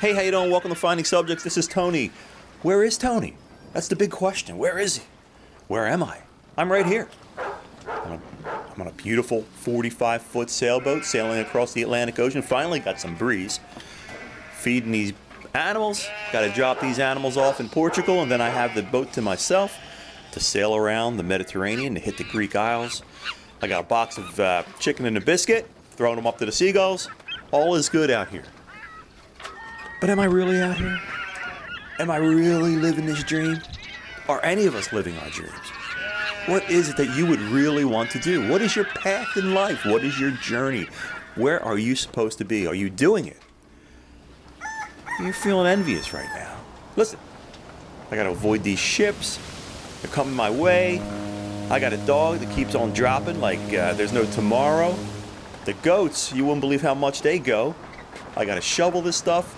Hey, how you doing? Welcome to Finding Subjects. This is Tony. Where is Tony? That's the big question. Where is he? Where am I? I'm right here. I'm on a, I'm on a beautiful 45 foot sailboat sailing across the Atlantic Ocean. Finally got some breeze. Feeding these animals. Got to drop these animals off in Portugal, and then I have the boat to myself to sail around the Mediterranean to hit the Greek Isles. I got a box of uh, chicken and a biscuit, throwing them up to the seagulls. All is good out here. But am I really out here? Am I really living this dream? Are any of us living our dreams? What is it that you would really want to do? What is your path in life? What is your journey? Where are you supposed to be? Are you doing it? You're feeling envious right now. Listen, I gotta avoid these ships. They're coming my way. I got a dog that keeps on dropping like uh, there's no tomorrow. The goats, you wouldn't believe how much they go. I gotta shovel this stuff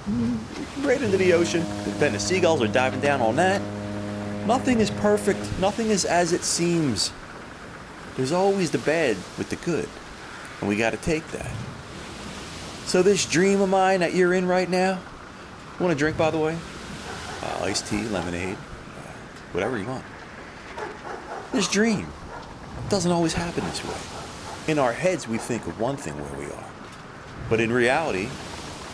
right into the ocean. Then the seagulls are diving down on that. Nothing is perfect. Nothing is as it seems. There's always the bad with the good. And we gotta take that. So this dream of mine that you're in right now, want a drink by the way? Uh, iced tea, lemonade, uh, whatever you want. This dream doesn't always happen this way. In our heads, we think of one thing where we are. But in reality,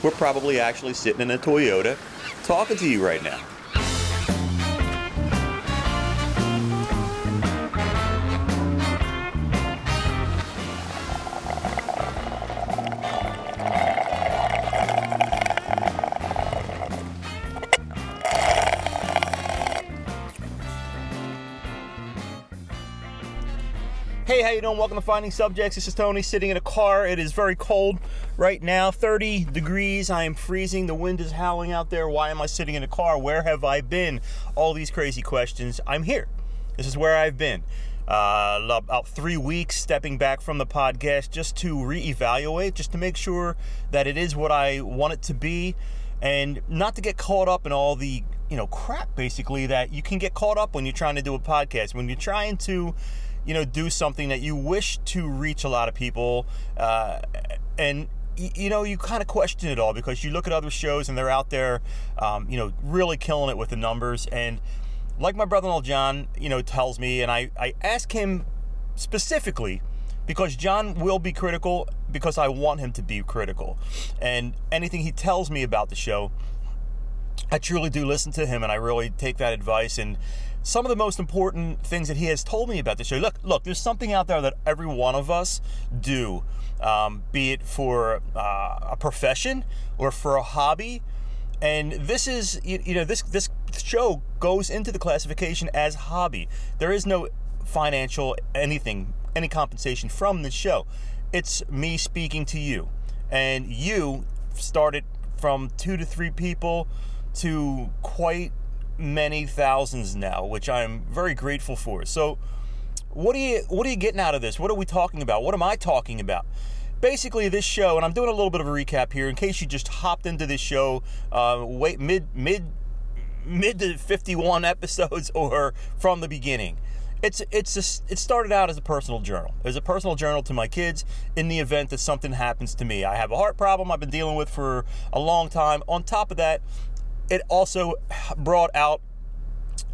we're probably actually sitting in a Toyota talking to you right now. Doing? Welcome to Finding Subjects. This is Tony sitting in a car. It is very cold right now, 30 degrees. I am freezing. The wind is howling out there. Why am I sitting in a car? Where have I been? All these crazy questions. I'm here. This is where I've been. Uh, about three weeks stepping back from the podcast just to reevaluate, just to make sure that it is what I want it to be, and not to get caught up in all the you know crap basically that you can get caught up when you're trying to do a podcast when you're trying to you know do something that you wish to reach a lot of people uh, and you know you kind of question it all because you look at other shows and they're out there um, you know really killing it with the numbers. And like my brother-in-law john you know tells me and i, I ask him specifically because john will be critical because i want him to be critical. And anything he tells me about the show I truly do listen to him and I really take that advice. And some of the most important things that he has told me about the show. Look, look, there's something out there that every one of us do, um, be it for uh, a profession or for a hobby. And this is, you, you know, this this show goes into the classification as hobby. There is no financial anything, any compensation from the show. It's me speaking to you, and you started from two to three people to quite many thousands now, which I'm very grateful for. So, what are you what are you getting out of this? What are we talking about? What am I talking about? Basically, this show, and I'm doing a little bit of a recap here in case you just hopped into this show, uh, wait mid mid mid to 51 episodes or from the beginning. It's it's a, it started out as a personal journal. As a personal journal to my kids in the event that something happens to me. I have a heart problem I've been dealing with for a long time. On top of that, it also brought out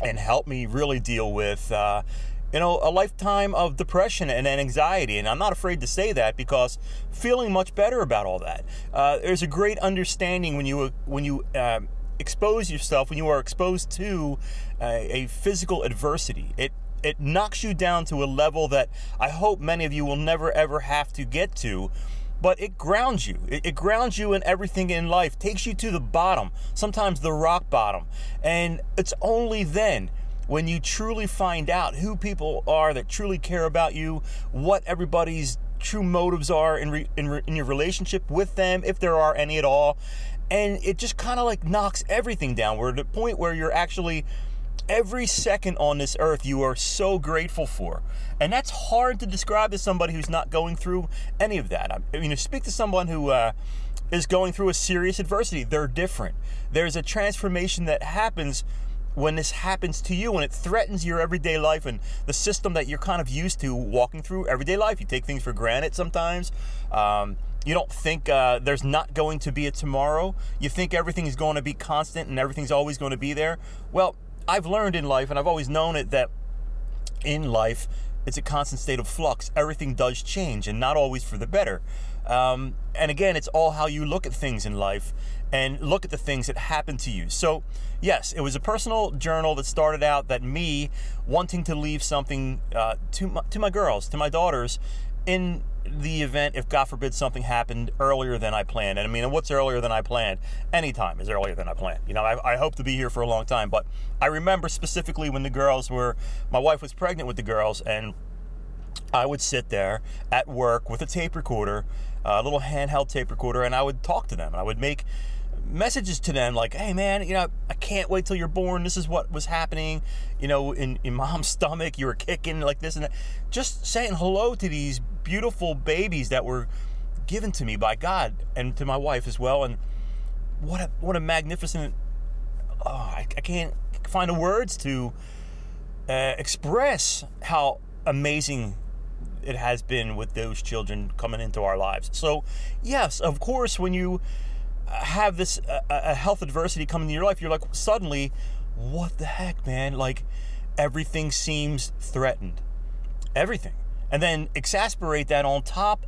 and helped me really deal with uh, you know a lifetime of depression and anxiety. And i'm not afraid to say that because feeling much better about all that. Uh, there's a great understanding when you when you uh, expose yourself when you are exposed to a physical adversity it it knocks you down to a level that i hope many of you will never ever have to get to but it grounds you. It, it, grounds you in everything in life, takes you to the bottom, sometimes the rock bottom. And it's only then when you truly find out who people are that truly care about you, what everybody's true motives are in, re, in, re, in your relationship with them, if there are any at all. And it just kind of like knocks everything down. We're at a point where you're actually every second on this earth you are so grateful for. And that's hard to describe to somebody who's not going through any of that. I mean, you speak to someone who uh, is going through a serious adversity. They're different. There's a transformation that happens when this happens to you when it threatens your everyday life and the system that you're kind of used to walking through everyday life. You take things for granted sometimes. Um, you don't think uh, there's not going to be a tomorrow. You think everything is going to be constant and everything's always going to be there. Well, I've learned in life, and I've always known it, that in life, it's a constant state of flux. Everything does change, and not always for the better. Um, and again, it's all how you look at things in life and look at the things that happen to you. So, yes, it was a personal journal that started out that me wanting to leave something uh, to my, to my girls, to my daughters, in the event if God forbid something happened earlier than I planned. And I mean, what's earlier than I planned? Anytime is earlier than I planned. You know, I, I, hope to be here for a long time, but I remember specifically when the girls were, my wife was pregnant with the girls, and I would sit there at work with a tape recorder, a little handheld tape recorder, and I would talk to them. And I would make messages to them like, hey man, you know, I can't wait till you're born. This is what was happening, you know, in, in mom's stomach. You were kicking like this and that. Just saying hello to these beautiful babies that were given to me by God and to my wife as well. And what a, what a magnificent, oh, I, I can't find the words to uh, express how amazing it has been with those children coming into our lives. So, yes, of course, when you have this uh, a health adversity come into your life, you're like suddenly, what the heck, man? Like everything seems threatened, everything, and then exasperate that on top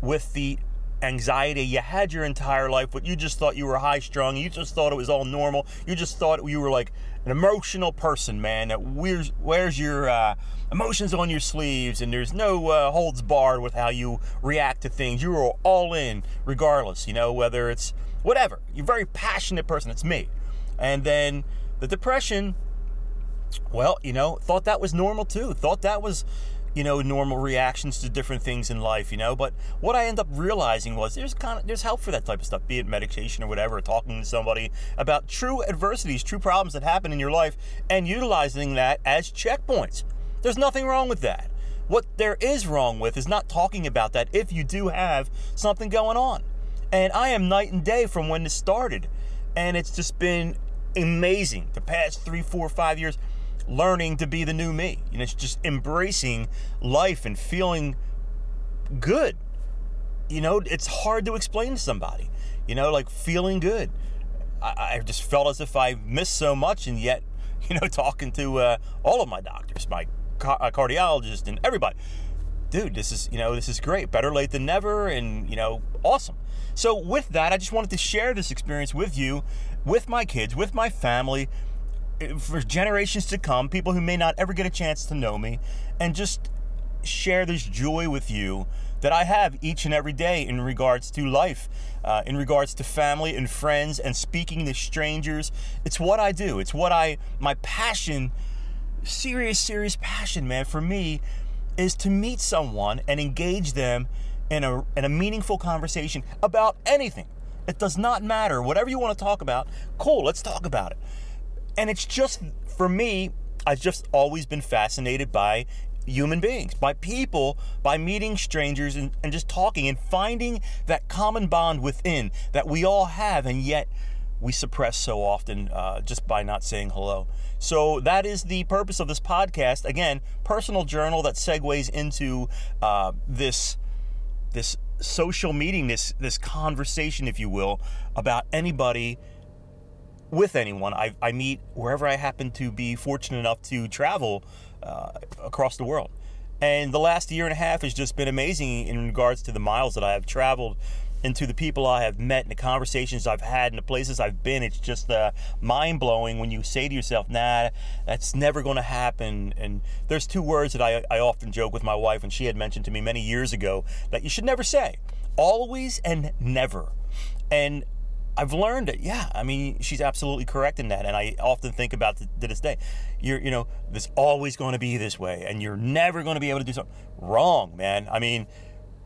with the anxiety you had your entire life, but you just thought you were high strung. You just thought it was all normal. You just thought you were like an emotional person, man. That wears wears your uh, emotions on your sleeves, and there's no uh, holds barred with how you react to things. You are all in, regardless. You know whether it's whatever. You're a very passionate person. It's me, and then the depression. Well, you know, thought that was normal too. Thought that was you know, normal reactions to different things in life, you know. But what I end up realizing was there's kind of there's help for that type of stuff, be it medication or whatever, talking to somebody about true adversities, true problems that happen in your life, and utilizing that as checkpoints. There's nothing wrong with that. What there is wrong with is not talking about that if you do have something going on. And I am night and day from when this started. And it's just been amazing the past three, four, five years learning to be the new me. You know, it's just embracing life and feeling good. You know, it's hard to explain to somebody. You know, like feeling good. I, I just felt as if I missed so much, and yet, you know, talking to uh, all of my doctors, my uh, cardiologist, and everybody, dude, this is you know this is great. Better late than never, and you know, awesome. So with that, I just wanted to share this experience with you, with my kids, with my family for generations to come, people who may not ever get a chance to know me, and just share this joy with you that I have each and every day in regards to life, uh, in regards to family and friends, and speaking to strangers. It's what I do. It's what I, my passion, serious, serious passion, man, for me is to meet someone and engage them in a, in a meaningful conversation about anything. It does not matter. Whatever you want to talk about, cool, let's talk about it. And it's just, for me, I've just always been fascinated by human beings, by people, by meeting strangers and, and just talking and finding that common bond within that we all have, and yet we suppress so often uh, just by not saying hello. So that is the purpose of this podcast. Again, personal journal that segues into uh, this this social meeting, this this conversation, if you will, about anybody with anyone I, I meet wherever I happen to be fortunate enough to travel uh, across the world. And the last year and a half has just been amazing in regards to the miles that I have traveled and to the people I have met and the conversations I've had and the places I've been. It's just uh, mind blowing when you say to yourself, nah, that's never going to happen. And there's two words that I, I often joke with my wife, and she had mentioned to me many years ago that you should never say always and never. And I've learned it. Yeah, I mean, she's absolutely correct in that, and I often think about to, to this day. You're, you know, there's always going to be this way, and you're never going to be able to do something wrong, man. I mean,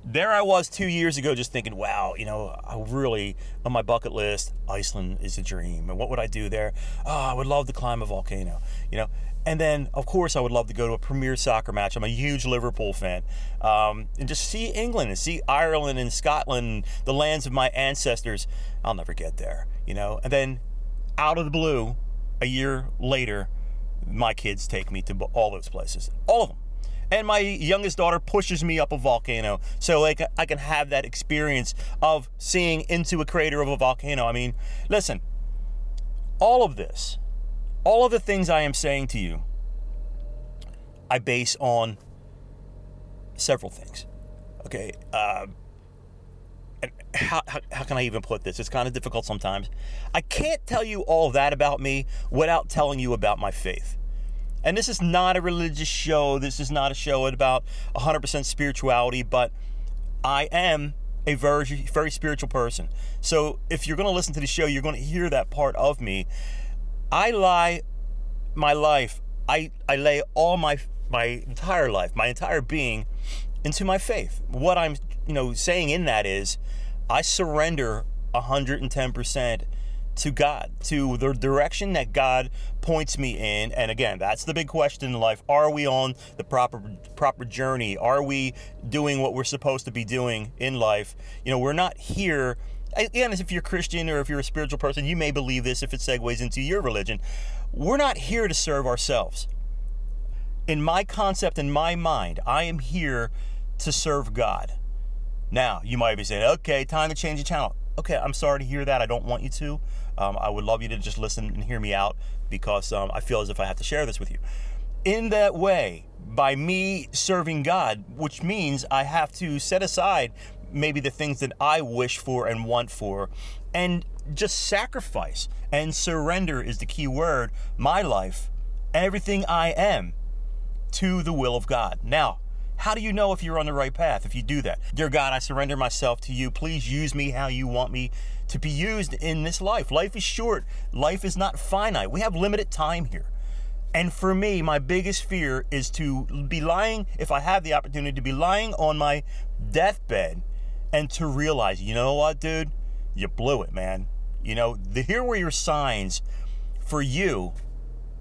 there I was two years ago, just thinking, wow, you know, I really on my bucket list, Iceland is a dream, and what would I do there? Oh, I would love to climb a volcano, you know. And then, of course, I would love to go to a premier soccer match. I'm a huge Liverpool fan. Um, and just see England and see Ireland and Scotland, the lands of my ancestors. I'll never get there, you know. And then, out of the blue, a year later, my kids take me to all those places, all of them. And my youngest daughter pushes me up a volcano so like I can have that experience of seeing into a crater of a volcano. I mean, listen, all of this, all of the things I am saying to you, I base on several things. Okay, uh, how, how, how can I even put this? It's kind of difficult sometimes. I can't tell you all that about me without telling you about my faith. And this is not a religious show. This is not a show about 100% spirituality, but I am a very, very spiritual person. So if you're going to listen to the show, you're going to hear that part of me. I lie my life. I, I lay all my my entire life, my entire being into my faith. What I'm, you know, saying in that is I surrender 110% to God, to the direction that God points me in. And again, that's the big question in life. Are we on the proper proper journey? Are we doing what we're supposed to be doing in life? You know, we're not here again, if you're Christian or if you're a spiritual person, you may believe this if it segues into your religion. We're not here to serve ourselves. In my concept, in my mind, I am here to serve God. Now, you might be saying, okay, time to change the channel. Okay, I'm sorry to hear that. I don't want you to. Um, I would love you to just listen and hear me out because um, I feel as if I have to share this with you. In that way, by me serving God, which means I have to set aside maybe the things that I wish for and want for, and just sacrifice and surrender is the key word, my life, everything I am to the will of God. Now, how do you know if you're on the right path if you do that? Dear God, I surrender myself to you. Please use me how you want me to be used in this life. Life is short, life is not finite. We have limited time here. And for me, my biggest fear is to be lying, if I have the opportunity to be lying on my deathbed and to realize, you know what, dude? You blew it, man. You know, the, here were your signs for you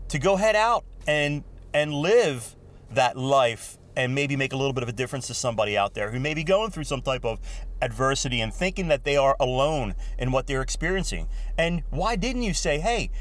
to go head out and and live that life and maybe make a little bit of a difference to somebody out there who may be going through some type of adversity and thinking that they are alone in what they're experiencing. And why didn't you say, hey,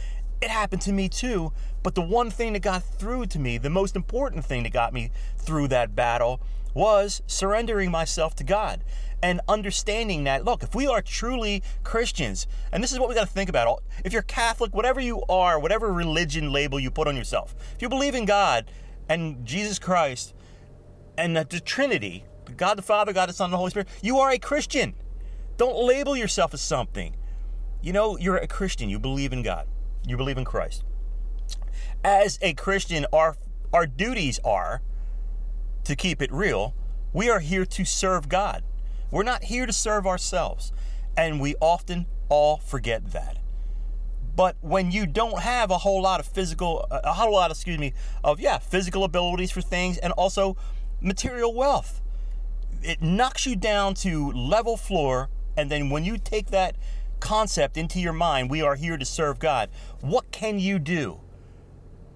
it happened to me too, but the one thing that got through to me, the most important thing that got me through that battle, was surrendering myself to God and understanding that look if we are truly christians and this is what we got to think about if you're catholic whatever you are whatever religion label you put on yourself if you believe in god and jesus christ and the Trinity, God the Father, God the Son, and the Holy Spirit, you are a Christian. Don't label yourself as something. You know, you're a Christian. You believe in God. You believe in Christ. As a Christian, our our duties are to keep it real. We are here to serve God. We're not here to serve ourselves. And we often all forget that. But when you don't have a whole lot of physical, a whole lot, excuse me, of, yeah, physical abilities for things and also material wealth. It knocks you down to level floor, and then when you take that concept into your mind, we are here to serve God. What can you do?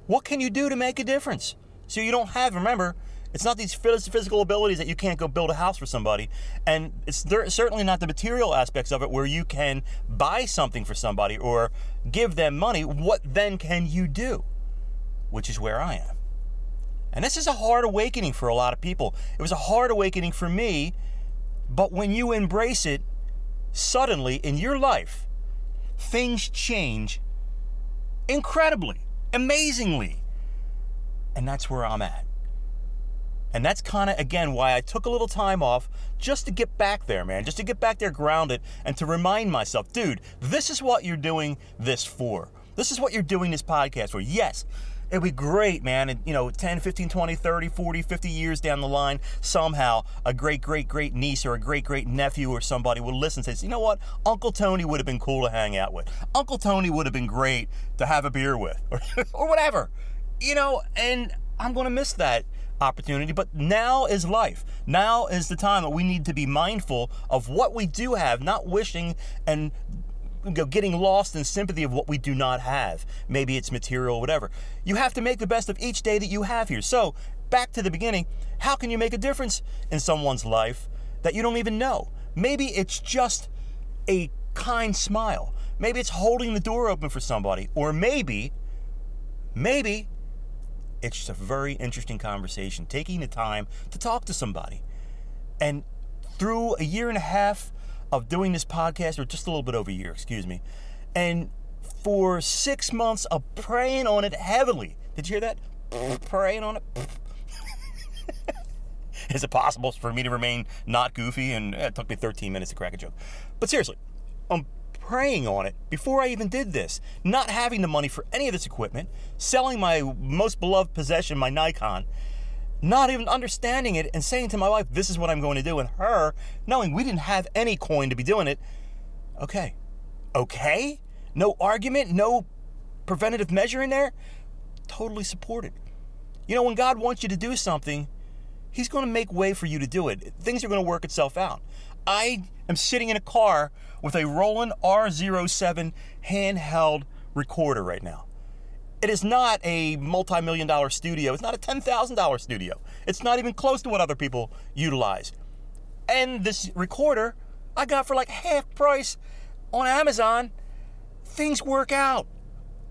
What can you do to make a difference? So you don't have, remember, it's not these physical abilities that you can't go build a house for somebody. And it's certainly not the material aspects of it where you can buy something for somebody or give them money. What then can you do? Which is where I am. And this is a hard awakening for a lot of people. It was a hard awakening for me, but when you embrace it, suddenly in your life, things change incredibly, amazingly. And that's where I'm at. And that's kind of, again, why I took a little time off just to get back there, man, just to get back there grounded and to remind myself, dude, this is what you're doing this for. This is what you're doing this podcast for. Yes, It'd be great, man. And, you know, 10, 15, 20, 30, 40, 50 years down the line, somehow a great, great, great niece or a great, great nephew or somebody will listen and say, you know what? Uncle Tony would have been cool to hang out with. Uncle Tony would have been great to have a beer with or, or whatever. You know, and I'm going to miss that opportunity. But now is life. Now is the time that we need to be mindful of what we do have, not wishing and getting lost in sympathy of what we do not have. Maybe it's material, whatever. You have to make the best of each day that you have here. So, back to the beginning, how can you make a difference in someone's life that you don't even know? Maybe it's just a kind smile. Maybe it's holding the door open for somebody. Or maybe, maybe It's just a very interesting conversation, taking the time to talk to somebody. And through a year and a half of doing this podcast, or just a little bit over a year, excuse me, and for six months of praying on it heavily. Did you hear that? praying on it. Is it possible for me to remain not goofy? And it took me 13 minutes to crack a joke. But seriously, I'm praying on it before I even did this. Not having the money for any of this equipment, selling my most beloved possession, my Nikon, not even understanding it and saying to my wife, this is what I'm going to do, and her knowing we didn't have any coin to be doing it. Okay. Okay? No argument, no preventative measure in there? Totally supported. You know, when God wants you to do something, He's going to make way for you to do it. Things are going to work itself out. I am sitting in a car with a Roland R07 handheld recorder right now. It is not a multi million dollar studio. It's not a $10,000 studio. It's not even close to what other people utilize. And this recorder I got for like half price on Amazon. Things work out.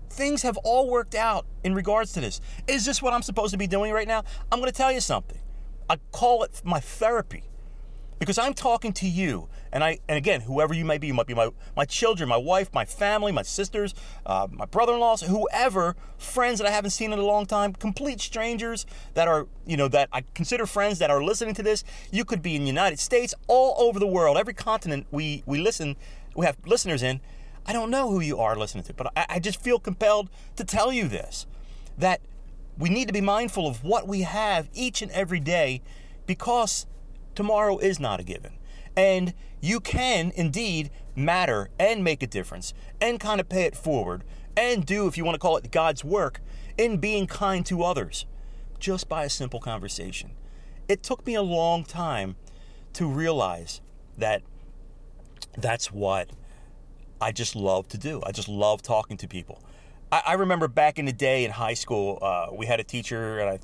Things have all worked out in regards to this. Is this what I'm supposed to be doing right now? I'm going to tell you something. I call it my therapy because I'm talking to you, and I and again, whoever you may be, you might be my my children, my wife, my family, my sisters, uh, my brother-in-laws, whoever, friends that I haven't seen in a long time, complete strangers that are you know that I consider friends that are listening to this. You could be in the United States, all over the world, every continent we we listen, we have listeners in. I don't know who you are listening to, but I, I just feel compelled to tell you this that we need to be mindful of what we have each and every day because tomorrow is not a given. And you can indeed matter and make a difference and kind of pay it forward and do, if you want to call it God's work, in being kind to others just by a simple conversation. It took me a long time to realize that that's what I just love to do. I just love talking to people. I, I remember back in the day in high school, uh, we had a teacher, and I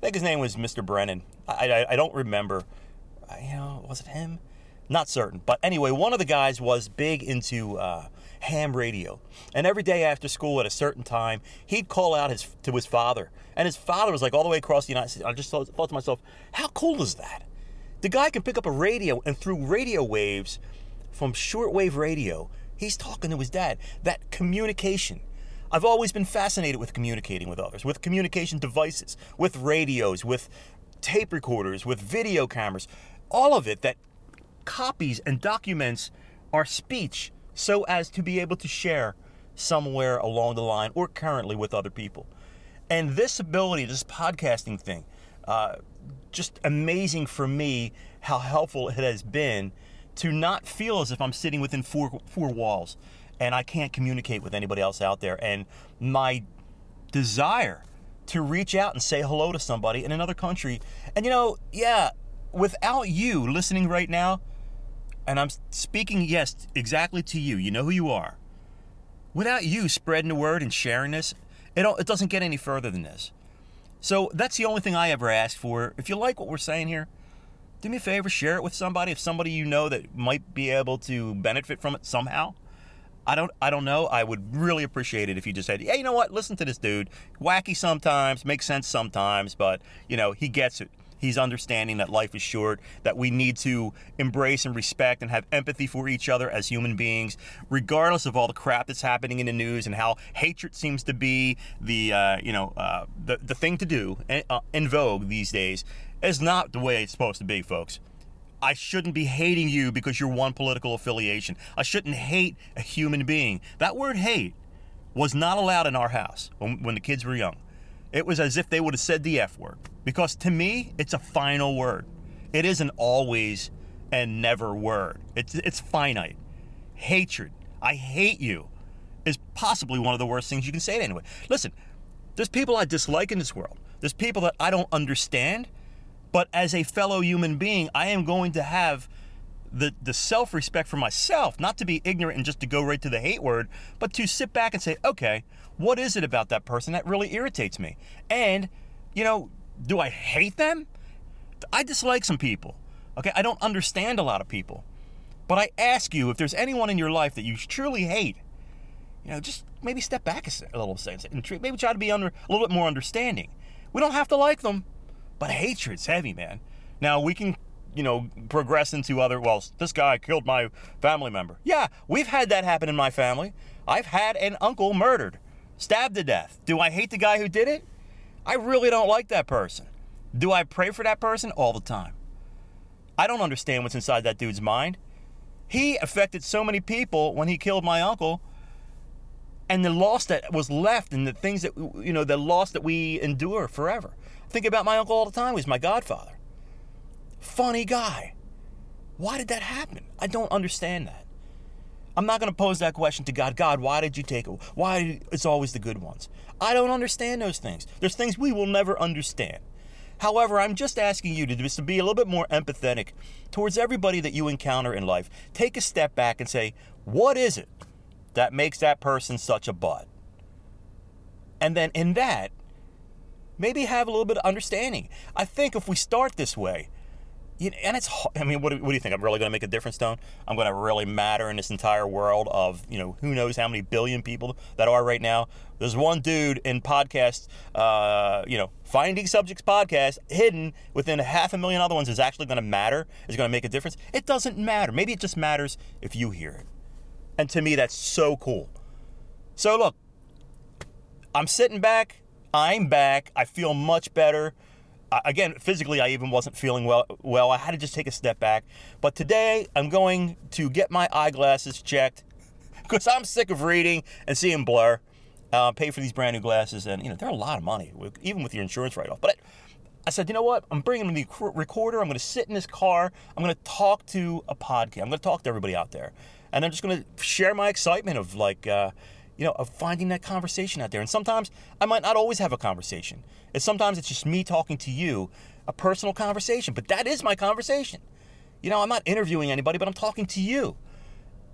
think his name was Mr. Brennan. I, I, I don't remember. You know, was it him? Not certain. But anyway, one of the guys was big into uh, ham radio. And every day after school at a certain time, he'd call out his to his father. And his father was like all the way across the United States. I just thought, thought to myself, how cool is that? The guy can pick up a radio and through radio waves from shortwave radio, he's talking to his dad. That communication I've always been fascinated with communicating with others, with communication devices, with radios, with tape recorders, with video cameras, all of it that copies and documents our speech so as to be able to share somewhere along the line or currently with other people. And this ability, this podcasting thing, uh, just amazing for me how helpful it has been to not feel as if I'm sitting within four, four walls and I can't communicate with anybody else out there. And my desire to reach out and say hello to somebody in another country. And you know, yeah, without you listening right now, and I'm speaking, yes, exactly to you, you know who you are. Without you spreading the word and sharing this, it, it doesn't get any further than this. So that's the only thing I ever ask for. If you like what we're saying here, do me a favor, share it with somebody. If somebody you know that might be able to benefit from it somehow, I don't I don't know. I would really appreciate it if you just said, "Yeah, you know what? Listen to this dude. Wacky sometimes, makes sense sometimes, but you know, he gets it. He's understanding that life is short, that we need to embrace and respect and have empathy for each other as human beings, regardless of all the crap that's happening in the news and how hatred seems to be the uh, you know uh, the the thing to do in, uh, in vogue these days. Is not the way it's supposed to be, folks. I shouldn't be hating you because you're one political affiliation. I shouldn't hate a human being. That word hate was not allowed in our house when, when the kids were young. It was as if they would have said the F word. Because to me, it's a final word. It is an always and never word. It's, it's finite. Hatred. I hate you is possibly one of the worst things you can say to anyone. Listen, there's people I dislike in this world. There's people that I don't understand. But as a fellow human being, I am going to have the, the self respect for myself, not to be ignorant and just to go right to the hate word, but to sit back and say, okay, what is it about that person that really irritates me? And, you know, do I hate them? I dislike some people. Okay, I don't understand a lot of people. But I ask you, if there's anyone in your life that you truly hate, you know, just maybe step back a little, bit and maybe try to be under a little bit more understanding We don't have to like them, but hatred's heavy, man. Now we can, you know, progress into other. Well, this guy killed my family member. Yeah, we've had that happen in my family. I've had an uncle murdered, stabbed to death. Do I hate the guy who did it? I really don't like that person. Do I pray for that person all the time? I don't understand what's inside that dude's mind. He affected so many people when he killed my uncle and the loss that was left and the things that you know the loss that we endure forever think about my uncle all the time he's my godfather funny guy. Why did that happen? I don't understand that. I'm not going to pose that question to god. God why did you take it why it's always the good ones? I don't understand those things. There's things we will never understand. However, I'm just asking you to just to be a little bit more empathetic towards everybody that you encounter in life. Take a step back and say, what is it that makes that person such a bud? And then in that, maybe have a little bit of understanding. I think if we start this way, you know, and it's I mean, what do, what do you think? I'm really going to make a difference, Stone? I'm going to really matter in this entire world of you know who knows how many billion people that are right now. There's one dude in podcast, uh, you know, finding subjects podcast hidden within half a million other ones is actually going to matter. Is going to make a difference. It doesn't matter. Maybe it just matters if you hear it. And to me, that's so cool. So look, I'm sitting back. I'm back. I feel much better again, physically, I even wasn't feeling well. Well, I had to just take a step back. But today, I'm going to get my eyeglasses checked because I'm sick of reading and seeing blur. Uh, pay for these brand new glasses, and you know they're a lot of money, even with your insurance write-off. But I, said, you know what? I'm bringing the recorder. I'm going to sit in this car. I'm going to talk to a podcast. I'm going to talk to everybody out there, and I'm just going to share my excitement of like. Uh, you know, of finding that conversation out there. And sometimes I might not always have a conversation. And sometimes it's just me talking to you, a personal conversation. But that is my conversation. You know, I'm not interviewing anybody, but I'm talking to you.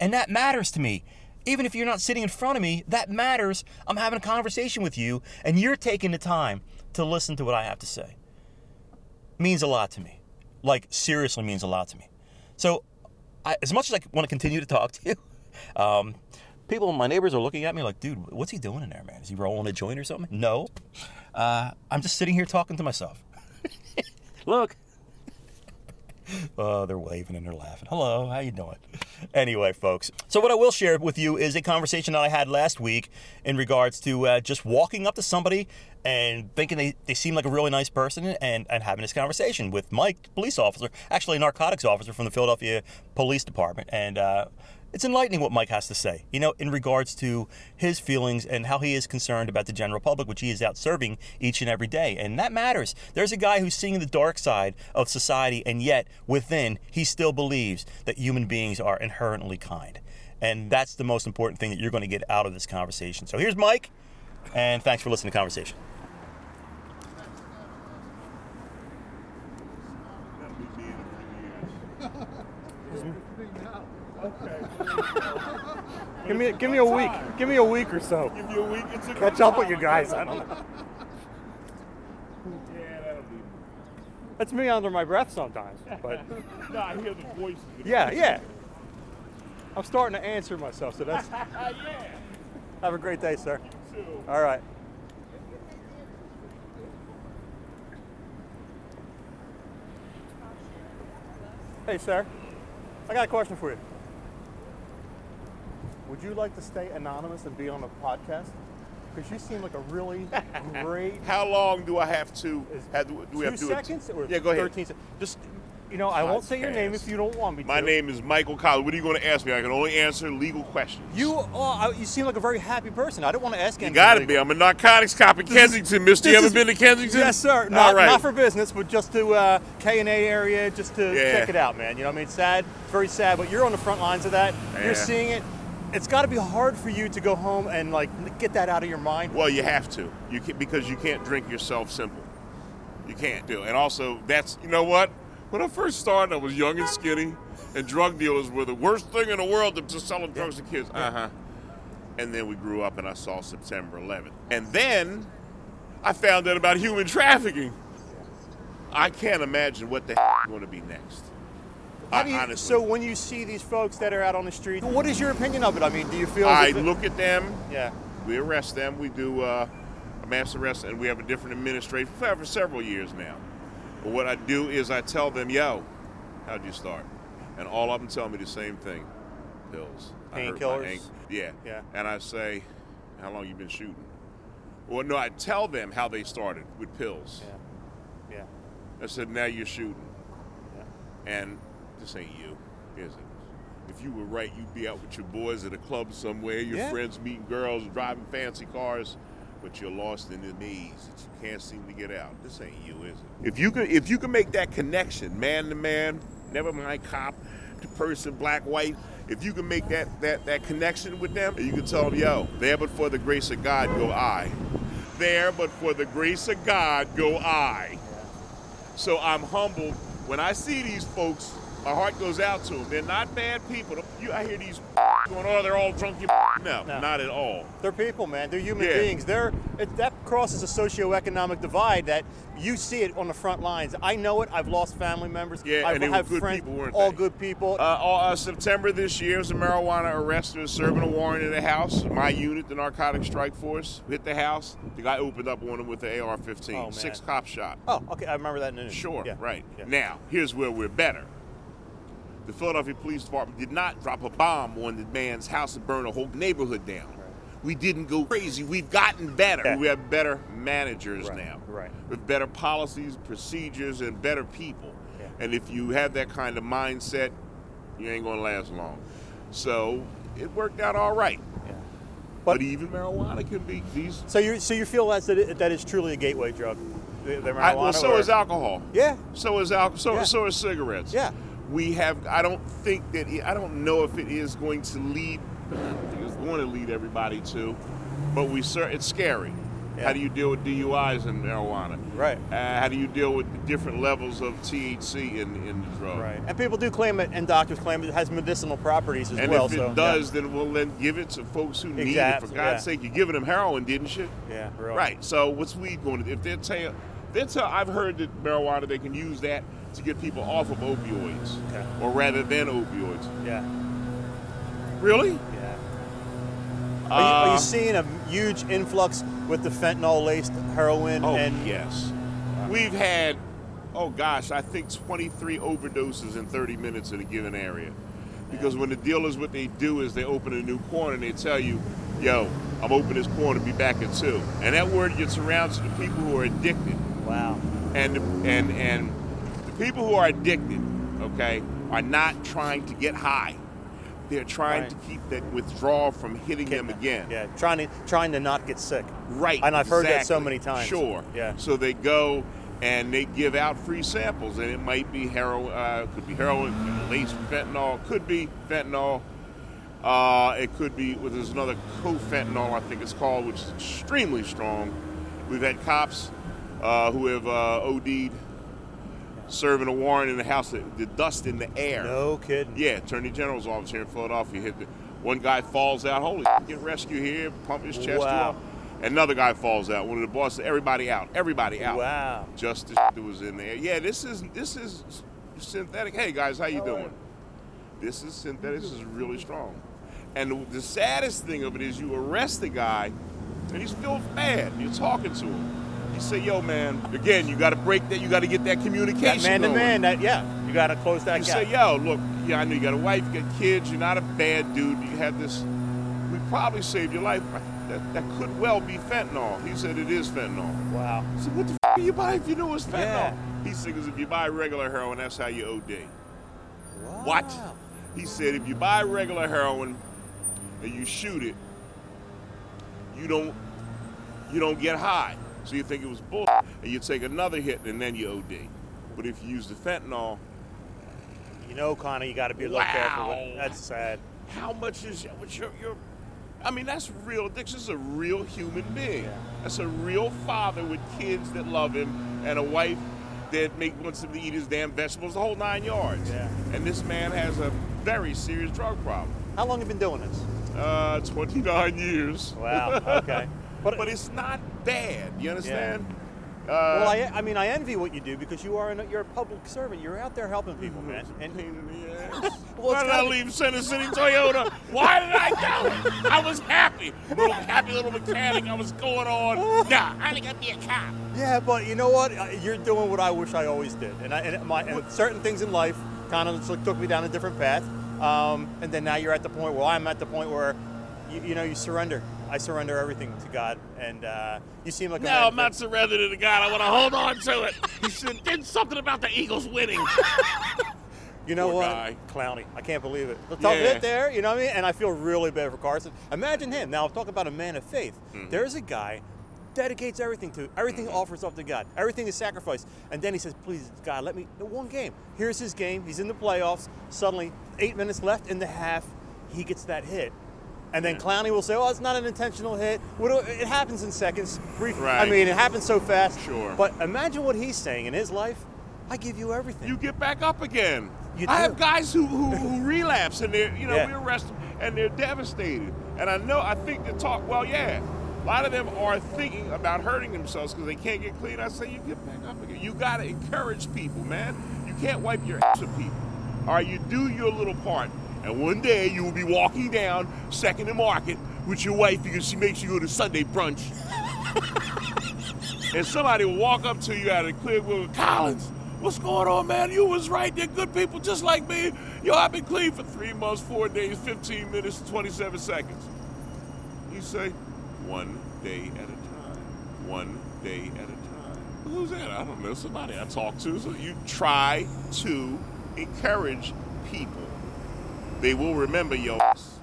And that matters to me. Even if you're not sitting in front of me, that matters. I'm having a conversation with you, and you're taking the time to listen to what I have to say. Means a lot to me. Like, seriously means a lot to me. So, I, as much as I want to continue to talk to you, um, people, my neighbors are looking at me like, dude, what's he doing in there, man? Is he rolling a joint or something? No. Uh, I'm just sitting here talking to myself. Look. Oh, they're waving and they're laughing. Hello, how you doing? Anyway, folks. So what I will share with you is a conversation that I had last week in regards to uh, just walking up to somebody and thinking they, they seem like a really nice person and, and having this conversation with Mike, police officer, actually a narcotics officer from the Philadelphia Police Department. And uh, it's enlightening what Mike has to say, you know, in regards to his feelings and how he is concerned about the general public, which he is out serving each and every day. And that matters. There's a guy who's seeing the dark side of society, and yet within, he still believes that human beings are inherently kind. And that's the most important thing that you're going to get out of this conversation. So here's Mike, and thanks for listening to the conversation. give me give me a week. Give me a week or so. Give you a week. It's a Catch up with you guys. I don't know. Yeah, that'll be. That's me under my breath sometimes. But no, I hear the voices. yeah, yeah. I'm starting to answer myself, so that's. yeah. Have a great day, sir. All right. Hey, sir. I got a question for you. Would you like to stay anonymous and be on a podcast? Because you seem like a really great. how long do I have to? Have, do we have to? do it? seconds Yeah, go ahead. 13 seconds? Just, you know, I won't say your name if you don't want me to. My name is Michael Collins. What are you going to ask me? I can only answer legal questions. You, oh, you seem like a very happy person. I don't want to ask You anything. got to be. I'm a narcotics cop in Kensington, Mister. You This ever is- been to Kensington? Yes, sir. Not, All right. not for business, but just to uh, K and A area, just to Yeah. check it out, man. You know, what I mean, sad, it's very sad, but you're on the front lines of that. Yeah. You're seeing it. It's got to be hard for you to go home and like get that out of your mind. Well, you have to. You can, because you can't drink yourself simple. You can't do. it. And also, that's you know what? When I first started, I was young and skinny, and drug dealers were the worst thing in the world to just selling drugs to kids. Uh huh. And then we grew up, and I saw September 11th. And then I found out about human trafficking. I can't imagine what the going to be next. How do you, honestly, so when you see these folks that are out on the street, what is your opinion of it? I mean, do you feel? I look at them, Yeah. we arrest them, we do uh, a mass arrest, and we have a different administration for, for several years now. But what I do is I tell them, yo, how'd you start? And all of them tell me the same thing pills. I hurt my Painkillers? Yeah. Yeah. And I say, how long you been shooting? Well, no, I tell them how they started with pills. Yeah. Yeah. I said, now you're shooting. Yeah. And this ain't you, is it? If you were right, you'd be out with your boys at a club somewhere, your Yeah. friends meeting girls, driving fancy cars, but you're lost in the maze that you can't seem to get out. This ain't you, is it? If you can, if you can make that connection, man to man, never mind cop to person, black, white. If you can make that that that connection with them, you can tell them, yo, there but for the grace of God go I. There but for the grace of God go I. So I'm humbled when I see these folks. My heart goes out to them. They're not bad people. You, I hear these going, oh, they're all drunk. No, No. not at all. They're people, man. They're human Yeah. beings. They're it, that crosses a socioeconomic divide that you see it on the front lines. I know it. I've lost family members. Yeah, I and they were have good friends, people, weren't all they? good people. Uh, uh, September this year was a marijuana arrest. There was serving a warrant in the house. My unit, the Narcotic Strike Force, hit the house. The guy opened up on him with the AR-15. Oh, man. Six cops shot. oh, okay. I remember that in news. Sure, Yeah. right. Yeah. Now, here's where we're better. The Philadelphia Police Department did not drop a bomb on the man's house and burn a whole neighborhood down. We didn't go crazy. We've gotten better. Yeah. We have better managers Right, now. right. With better policies, procedures, and better people. Yeah. And if you have that kind of mindset, you ain't going to last long. So it worked out all right. Yeah. But, But- even marijuana can be these. So you so you feel that's that it, that is truly a gateway drug, the, the marijuana. I, well, so or- is alcohol. Yeah. So is alcohol. So, Yeah. so is cigarettes. Yeah. We have. I don't think that. It, I don't know if it is going to lead. I don't think it's going to lead everybody to, but we. cer- It's scary. Yeah. How do you deal with DUIs and marijuana? Right. Uh, how do you deal with the different levels of THC in in the drug? Right. And people do claim it, and doctors claim it has medicinal properties as And well. if it so, yeah. does, then we'll then give it to folks who need it. For God's yeah. sake, you're giving them heroin, didn't you? Yeah. Really. Right. So what's weed going to? If they're tell, they're tell, I've heard that marijuana they can use that to get people off of opioids, Okay. or rather than opioids. Yeah. Really? Yeah. Are you, are Uh, you seeing a huge influx with the fentanyl-laced heroin Oh and yes. We've had, oh gosh, I think 23 overdoses in 30 minutes in a given area. Because when the dealers, what they do is they open a new corner and they tell you, yo, I'm opening this corner, be back at two. And that word gets around to the people who are addicted. wow, and and and people who are addicted, okay, are not trying to get high. They're trying Right. to keep that withdrawal from hitting them again. Yeah, trying to trying to not get sick. Right. And I've heard that so many times. Sure. Yeah. So they go and they give out free samples, and it might be heroin, uh, could be heroin, laced with fentanyl, could be fentanyl. Uh, it could be, well, there's another carfentanil, I think it's called, which is extremely strong. We've had cops uh, who have uh, OD'd serving a warrant in the house, the, the dust in the air. No kidding. Yeah, Attorney General's office here in Philadelphia hit the one guy falls out. Holy, get rescue here, pump his chest. Wow. Another guy falls out. One of the bosses, everybody out, everybody out. Wow. Just the that was in there. Yeah, this is this is synthetic. Hey guys, how you doing? This is synthetic. This is really strong. And the, the saddest thing of it is you arrest the guy, and he's still bad. You're talking to him. You say, "Yo, man, again, you got to break that. You got to get that communication That man to man, that yeah, you got to close that You gap. say, yo, look, yeah, I know you got a wife, you got kids, you're not a bad dude, you have this, we probably saved your life. That, that could well be fentanyl. He said it is fentanyl. Wow. I said, what the f- are you buy if you know it's fentanyl? Yeah. He said, 'Cause if you buy regular heroin, that's how you OD. Wow. What? He said, if you buy regular heroin and you shoot it, you don't, you don't get high. So you think it was bull, and you take another hit and then you OD. But if you use the fentanyl, You know, Connor, you got to be a little careful. Wow. That's sad. how much is what's your, your I mean that's real is a real human being. Yeah. That's a real father with kids that love him and a wife that make wants him to eat his damn vegetables, the whole nine yards. Yeah. And this man has a very serious drug problem. How long have you been doing this? Uh, 29 years. Wow. Okay. But, but, it's not bad. You understand? Uh, well, I, I mean, I envy what you do because you are an, you're a public servant. You're out there helping people, man. And pain in the ass. Well, Why did I leave Center City Toyota? Why did I go? I was happy. Little happy little mechanic. I was going on. Nah, I ain't got to be a cop. Yeah, but you know what? Uh, You're doing what I wish I always did, and, I, and, my, and certain things in life kind of took- took me down a different path. Um, and then now you're at the point where I'm at the point where, you, you know, you surrender. I surrender everything to God, and uh, you seem like a No, I'm not surrendering to God. I want to hold on to it. He should did something about the Eagles winning. You know Poor what? guy. Clowney. I can't believe it. The tough Yeah. hit there, you know what I mean? And I feel really bad for Carson. Imagine him. Now, talk about a man of faith. Mm-hmm. There's a guy dedicates everything to everything offers up to God. Everything is sacrifice. And then he says, please, God, let me the one game. Here's his game. He's in the playoffs. Suddenly, eight minutes left in the half, he gets that hit. And then Yeah. Clowney will say, "Oh, it's not an intentional hit. It happens in seconds. Brief. I mean, it happens so fast. Sure. But imagine what he's saying in his life. I give you everything. you get back up again. I have guys who, who, who relapse and they're, you know, Yeah. we arrest them and they're devastated. And I know, I think they talk, well, yeah, a lot of them are thinking about hurting themselves because they can't get clean. I say, you get back up again. You got to encourage people, man. You can't wipe your ass with people. All right, you do your little part. And one day you will be walking down Second and Market with your wife because she makes you go to Sunday brunch. and somebody will walk up to you out of Clearwood, Collins, what's going on, man? You was right. They're good people just like me. Yo, I've been clean for three months, four days, 15 minutes, 27 seconds. You say, one day at a time. One day at a time. Who's that? I don't know. Somebody I talk to. So you try to encourage people. They will remember your ass.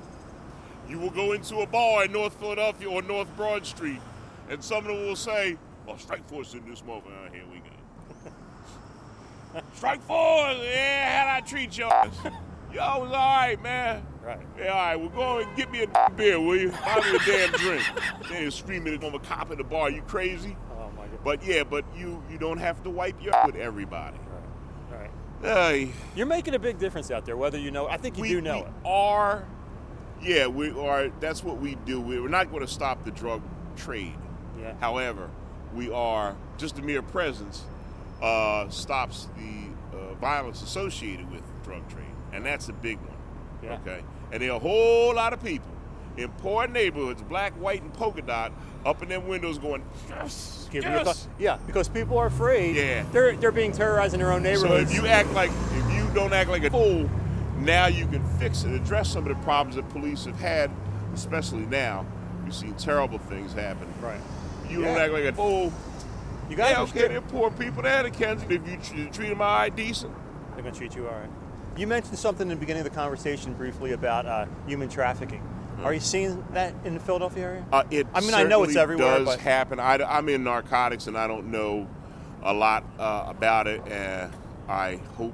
You will go into a bar in North Philadelphia or North Broad Street, and someone will say, "Well, strike force in this moment." Ah, here we go. strike force. Yeah, how'd I treat you? Yo, it was all right, man. Right. Yeah, all right. Well, go and get me a beer, will you? Buy me a damn drink. Then you're screaming at a cop in the bar. You crazy? Oh my God. But yeah, but you you don't have to wipe your with everybody. Hey, You're making a big difference out there, whether you know. I think you we, do know we it. are, yeah, we are. That's what we do. We're not going to stop the drug trade. Yeah. However, we are just the mere presence uh, stops the uh, violence associated with drug trade, and that's a big one. Yeah. Okay, and there are a whole lot of people in poor neighborhoods, black, white, and polka dot, up in their windows going, yes, Give me a yes. Yeah, because people are afraid. Yeah. They're they're being terrorized in their own neighborhoods. So if you act like, if you don't act like a fool, now you can fix it, address some of the problems that police have had, especially now. We've seen terrible things happen. right. You don't act like a fool. You got Yeah, to okay, they're poor people there in Kensington. If you treat them all right, decent. They're gonna treat you all right. You mentioned something in the beginning of the conversation briefly about uh, human trafficking. Are you seeing that in the Philadelphia area? Uh, it I mean, I know it's everywhere, does but- happen. I, am in narcotics and I don't know a lot uh, about it. And I hope,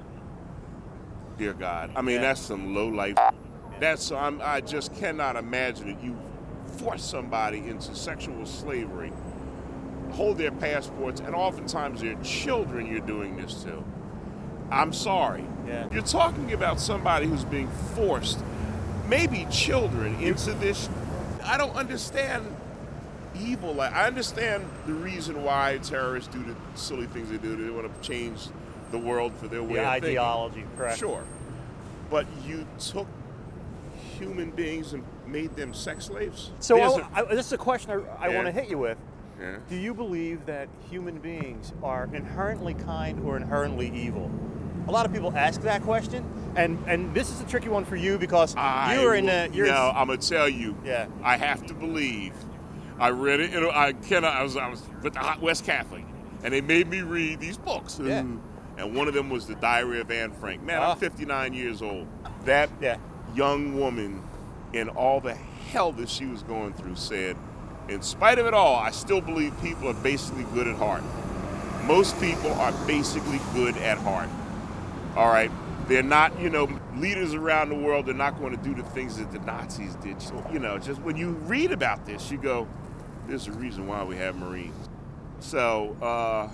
dear God, I mean Yeah. that's some low life. That's I'm, I just cannot imagine that you force somebody into sexual slavery, hold their passports, and oftentimes their children. You're doing this to. I'm sorry. Yeah. You're talking about somebody who's being forced, maybe children, into this. I don't understand evil. Like I understand the reason why terrorists do the silly things they do. They want to change the world for their way The of thinking. ideology, correct? Sure, but you took human beings and made them sex slaves. So There's I, a- I, this is a question I, I Yeah. want to hit you with. Yeah. Do you believe that human beings are inherently kind or inherently evil? A lot of people ask that question, and and this is a tricky one for you because I you're in a you're no, I'm gonna tell you. Yeah. I have to believe. I read it. You know, I cannot. I was I was with the Hot West Catholic, and they made me read these books. Yeah. And one of them was the Diary of Anne Frank. Man, Ah. I'm 59 years old. That Yeah. young woman, in all the hell that she was going through, said, "In spite of it all, I still believe people are basically good at heart. Most people are basically good at heart." All right. They're not, you know, leaders around the world. They're not going to do the things that the Nazis did. So, you know, just when you read about this, you go, "There's a reason why we have Marines." So, uh,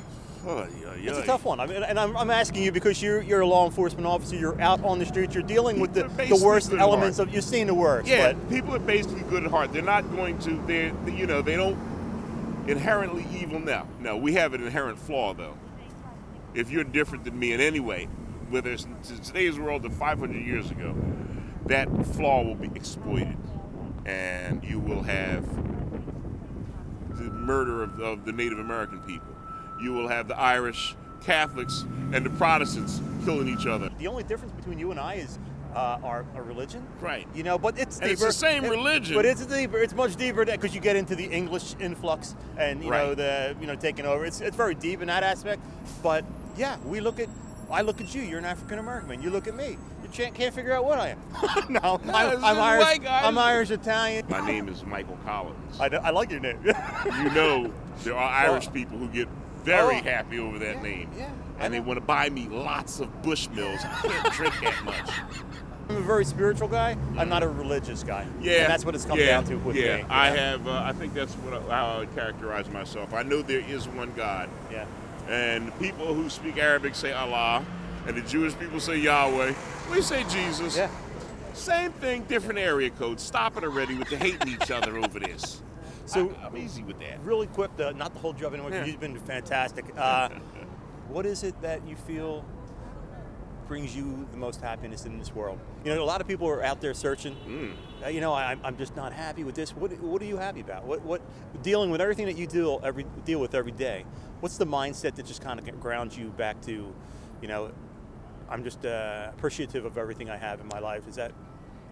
oh, yeah, It's a tough one. I mean, and I'm, I'm asking you because you're you're a law enforcement officer. You're out on the streets. You're dealing with the, the worst elements of. You're seeing the worst. Yeah, But people are basically good at heart. They're not going to. they're, you know, they don't. inherently evil? now. No, we have an inherent flaw, though. If you're different than me in any way, whether it's in today's world or 500 years ago, that flaw will be exploited. And you will have the murder of, of the Native American people. You will have the Irish Catholics and the Protestants killing each other. The only difference between you and I is uh, our, our religion. Right. You know, but it's deeper. it's the same It- religion. but it's deeper. It's much deeper because you get into the English influx and you know the you know taking over. It's it's very deep in that aspect. But yeah, we look at. I look at you. You're an African American. You look at me. You can't, can't figure out what I am. no, No, I'm, I'm Irish. I'm Irish Italian. My name is Michael Collins. I, I like your name. you know there are Irish Oh. people who get very Oh. happy over that Yeah, name. yeah, and they want to buy me lots of Bushmills. I can't drink that much. I'm a very spiritual guy. I'm not a religious guy. Yeah, and that's what it's come yeah, down to with yeah. me. I have. Uh, I think that's what I, how I would characterize myself. I know there is one God, Yeah. And people who speak Arabic say Allah, and the Jewish people say Yahweh. We say Jesus. Yeah. Same thing, different area codes. Stop it already with the hating each other over this. So- I, am easy with that. Really quick, uh, not to hold you up anymore, Yeah. you've been fantastic. Uh, what is it that you feel brings you the most happiness in this world? You know, a lot of people are out there searching. Mm. Uh, you know, I, I'm just not happy with this. What, what are you happy about? What, what dealing with everything that you deal every deal with every day? What's the mindset that just kind of grounds you back to, you know, I'm just uh, appreciative of everything I have in my life. Is that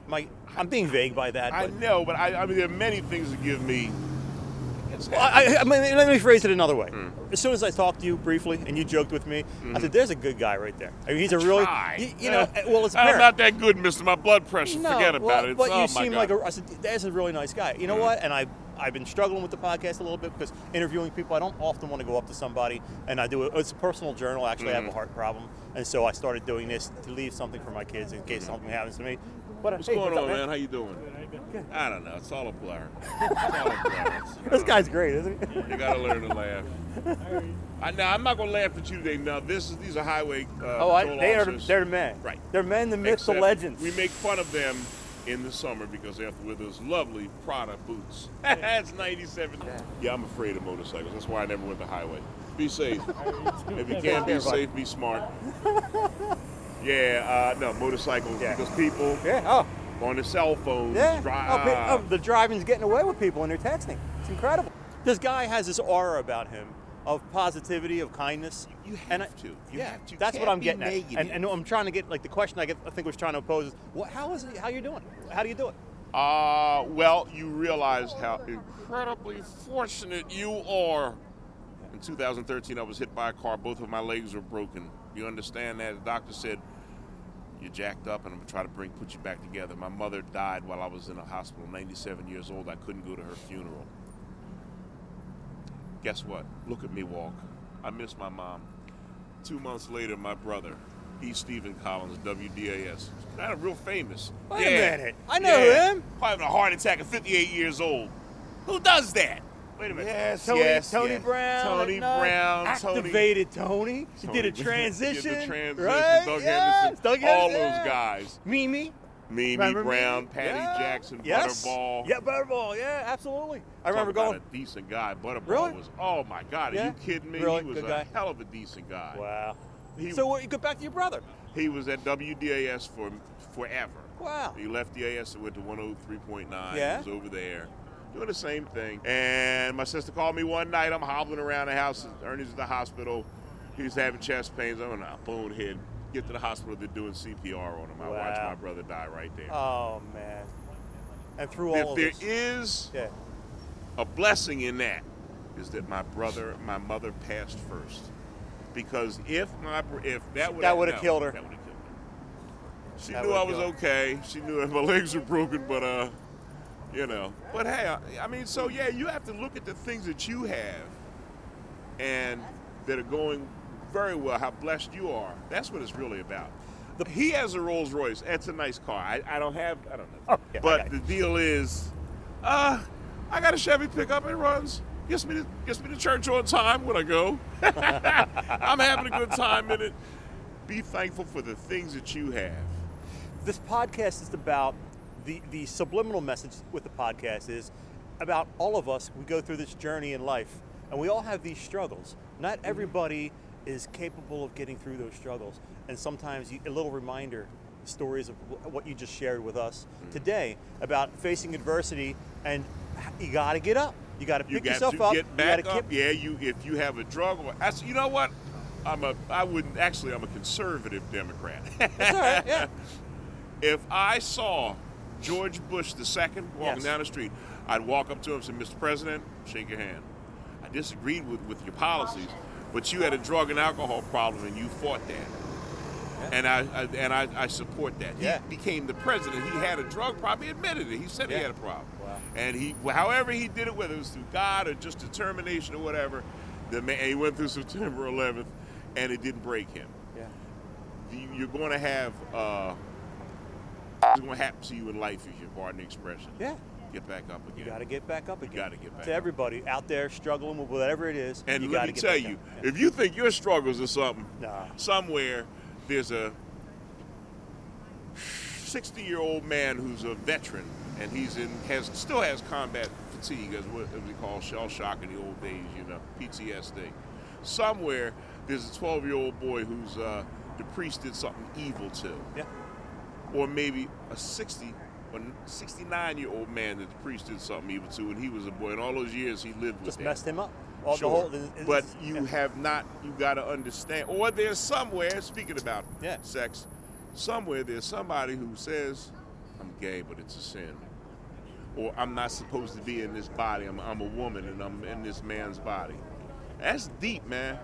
my? I'm being vague by that. I but- know, but I, I mean, there are many things that give me. Well, I, I mean, let me phrase it another way. Hmm. As soon as I talked to you briefly and you joked with me, I said, "There's a good guy right there." I mean, he's a really, you, you know, Uh, well, it's I'm not that good, Mister. My blood pressure. No, Forget about it. It's, But oh you seem God. like a. I said, "That's a really nice guy." You know Mhm. what? And I, I've been struggling with the podcast a little bit because interviewing people, I don't often want to go up to somebody and I do it. It's a personal journal. Actually, I have a Mhm. heart problem, and so I started doing this to leave something for my kids in case something happens to me. But What's hey, going what's on, up, man? How you doing? Good. I don't know. It's all a blur. All a blur. This guy's great, isn't he? You gotta learn to laugh. I, now I'm not gonna laugh at you today. Now this is these are highway. Uh, Oh, I, patrol they are officers. they're men. Right. They're men, the myths, the legends. We make fun of them in the summer because they have to wear those lovely Prada boots. That's 97. Yeah, I'm afraid of motorcycles. That's why I never went the highway. Be safe. if you can't be safe, be smart. Yeah, uh, no motorcycles Yeah. because people yeah. Oh. on their cell phones. Yeah. Oh, ah. oh, the driving's getting away with people and they're texting. It's incredible. This guy has this aura about him of positivity, of kindness. You have and I, to. You yeah, have to. That's what I'm getting at. negative. And, and I'm trying to get like the question I, get, I think was trying to pose is, what, how is it? How you doing? How do you do it? Uh, well, you realize how incredibly fortunate you are. In 2013, I was hit by a car. Both of my legs were broken. You understand that? The doctor said, You're jacked up, and I'm going to try to bring put you back together. My mother died while I was in a hospital, 97 years old. I couldn't go to her funeral. Guess what? Look at me walk. I miss my mom. Two months later, my brother, he's Stephen Collins, WDAS, kind of real famous. Wait a minute. I know him. Having a heart attack at 58 years old. Who does that? Wait a minute. Yes, Tony, yes, Tony yes. Brown. Tony Brown, Activated Tony. He did a transition. Did the transition. Right? Doug yes. Henderson. Doug all Henderson. those guys. Mimi. Mimi Remember Brown, Mimi? Patty Yeah. Jackson, yes. Butterball. Yeah, Butterball. Yeah, absolutely. I remember going. a decent guy. Butterball Really? was. Oh my God! Are Yeah? you kidding me? Really? He was Good a guy? hell of a decent guy. Wow. He, So what, you go back to your brother. he was at WDAS for forever. Wow. He left DAS and went to 103.9. Yeah. He was over there doing the same thing. And my sister called me one night. I'm hobbling around the house. Ernie's at the hospital. He's having chest pains. I'm a bonehead. Get to the hospital. They're doing CPR on him. I watched my brother die right there. Oh man. And through if all of there this. is yeah. A blessing in that, is that my brother, my mother passed first. Because if my if that would That would've no, killed her. That would have killed her. She That knew I was okay. She knew that my legs were broken, but uh, you know. But hey, I, I mean, so yeah, you have to look at the things that you have, and that are going very well. How blessed you are. That's what it's really about. The, he has a Rolls Royce. That's a nice car. I, I don't have. I don't know. Oh, yeah, but the deal is, uh, I got a Chevy pickup. It runs. Gets me to gets me to church on time when I go. I'm having a good time in it. Be thankful for the things that you have. This podcast is about the the subliminal message with the podcast is about all of us, we go through this journey in life, and we all have these struggles. Not everybody is capable of getting through those struggles, and sometimes you, a little reminder, stories of what you just shared with us Mm-hmm. today about facing adversity, and you got to get up. You got to You pick got yourself to up. get you back gotta up. Yeah, you if you have a drug or you know what? I'm a I wouldn't actually I'm a conservative Democrat. That's all right. Yeah. if I saw George Bush the second walking Yes. down the street, I'd walk up to him and say, Mr. President, shake your hand. I disagreed with, with your policies, but you had a drug and alcohol problem and you fought that. And I, I and I, I support that. Yeah. He became the president. He had a drug problem. He admitted it. He said Yeah. he had a problem. And he, however he did it, whether it was through God or just determination or whatever, the man, he went through September 11th, and it didn't break him Yeah. you- you're going to have uh, what's going to happen to you in life if you pardon the expression. Yeah. Get back up again. You got to get back up again. You gotta get back up. To up. everybody out there struggling with whatever it is, and you let me tell you, up. If you think your struggles are something, Nah. somewhere there's a 60 year old man who's a veteran and he's in has still has combat fatigue as what we call shell shock in the old days, you know, PTSD. Somewhere there's a 12 year old boy who's uh, the priest did something evil to. yeah. or maybe a 60 or 69 year old man that the priest did something evil to, and he was a boy, and all those years he lived with Just that. messed him up. All Sure. the whole, but you yeah. have not. You got to understand. Or there's somewhere. Speaking about Yeah. sex, somewhere there's somebody who says, "I'm gay, but it's a sin," or "I'm not supposed to be in this body. I'm, I'm a woman, and I'm in this man's body." That's deep, man.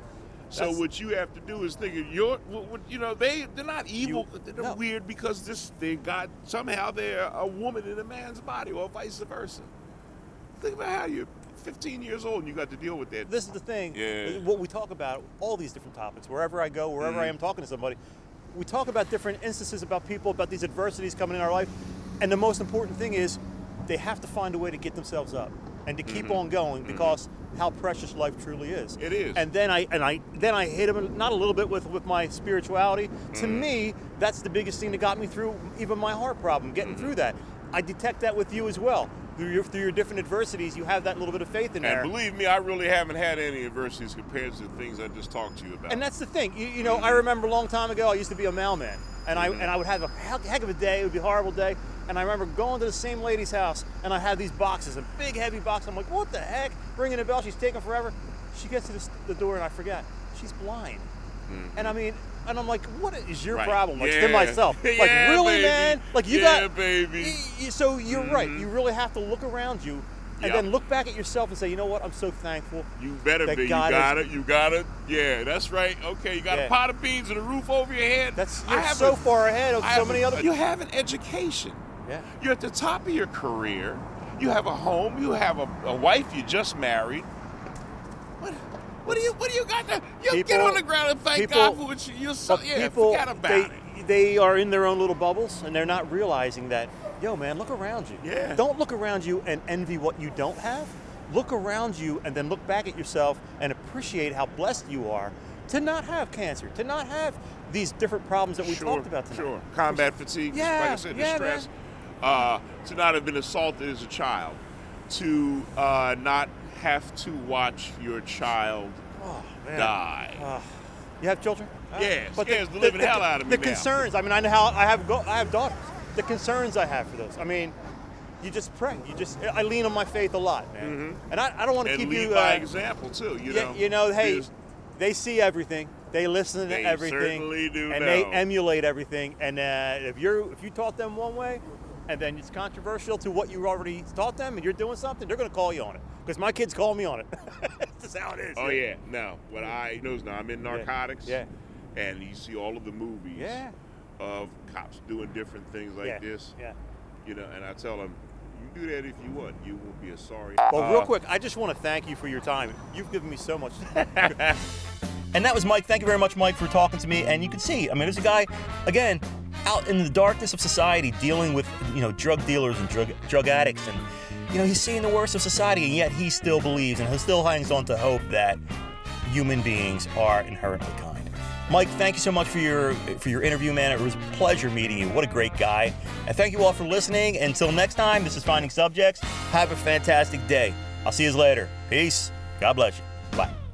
So That's- what you have to do is think of your, you know, they they're not evil. You- they're no. weird because this they got somehow they're a woman in a man's body, or vice versa. Think about how you're 15 years old and you got to deal with that. this is the thing. Yeah. What we talk about, all these different topics, wherever I go, wherever I mm-hmm. am talking to somebody, we talk about different instances about people, about these adversities coming in our life. And the most important thing is they have to find a way to get themselves up and to keep mm-hmm. on going mm-hmm. because how precious life truly is. It is. And then I and I then I hit them not a little bit with with my spirituality. To mm-hmm. me, that's the biggest thing that got me through even my heart problem, getting through that. I detect that with you as well. Through your through your different adversities, you have that little bit of faith in there. and believe me, I really haven't had any adversities compared to the things I just talked to you about. And that's the thing. You, you know, I remember a long time ago, I used to be a mailman, and I and I would have a heck of a day. It would be a horrible day. And I remember going to the same lady's house, and I had these boxes, a big heavy box. I'm like, what the heck? Ringing a bell. She's taking forever. She gets to the, the door, and I forget. She's blind. Mm-hmm. And I mean, and I'm like, what is your Right. problem? Like to Yeah. myself, like Yeah, really, baby. man? Like you Yeah, got, baby. y- So you're right. Mm-hmm. You really have to look around you, and Yep. then look back at yourself and say, you know what? I'm so thankful. you better be. You God is- got it. You got it. Yeah, that's right. Okay, you got a pot of beans and a roof over your head. That's you're so a- far ahead of I so many a- other. You have an education. Yeah. You're at the top of your career. You have a home. You have a, a wife you just married. What? What do you? What do you got to? You get on the ground and thank people- God for what you. You're so, yeah, people, forget about they, it. they are in their own little bubbles and they're not realizing that, yo, man, look around you. Yeah. Don't look around you and envy what you don't have. Look around you and then look back at yourself and appreciate how blessed you are to not have cancer, to not have these different problems that we sure, talked about tonight. Sure. Combat fatigue. Yeah, Like I said, yeah, distress. Uh, to not have been assaulted as a child. To uh, not have to watch your child Oh, die. Uh, you have children? Yeah, scares the living hell out of me The now. concerns. I mean, I know how I have go, I have daughters. The concerns I have for those. I mean, you just pray. You just I lean on my faith a lot, man. And I, I don't want to Mm-hmm. keep lead you. by uh, example too. You yeah, know. you know, hey, There's- they see everything. They listen to They everything, certainly do and they emulate everything. And uh, if you're if you taught them one way, and then it's controversial to what you already taught them, and you're doing something, they're going to call you on it. Because my kids call me on it. That's just how it is. Oh yeah, no. What I knows now, I'm in narcotics. Yeah. And you see all of the movies. Yeah. Of cops doing different things like yeah. this. Yeah. You know, and I tell them, you do that if you want. You won't be a sorry. Well, Uh, real quick, I just want to thank you for your time. You've given me so much. And that was Mike. Thank you very much, Mike, for talking to me. And you can see, I mean, there's a guy, again, out in the darkness of society, dealing with you know drug dealers and drug drug addicts, and you know he's seeing the worst of society, and yet he still believes and he still hangs on to hope that human beings are inherently kind. Mike, thank you so much for your for your interview, man. It was a pleasure meeting you. What a great guy. And thank you all for listening. Until next time, this is Finding Subjects. Have a fantastic day. I'll see you later. Peace. God bless you. Bye.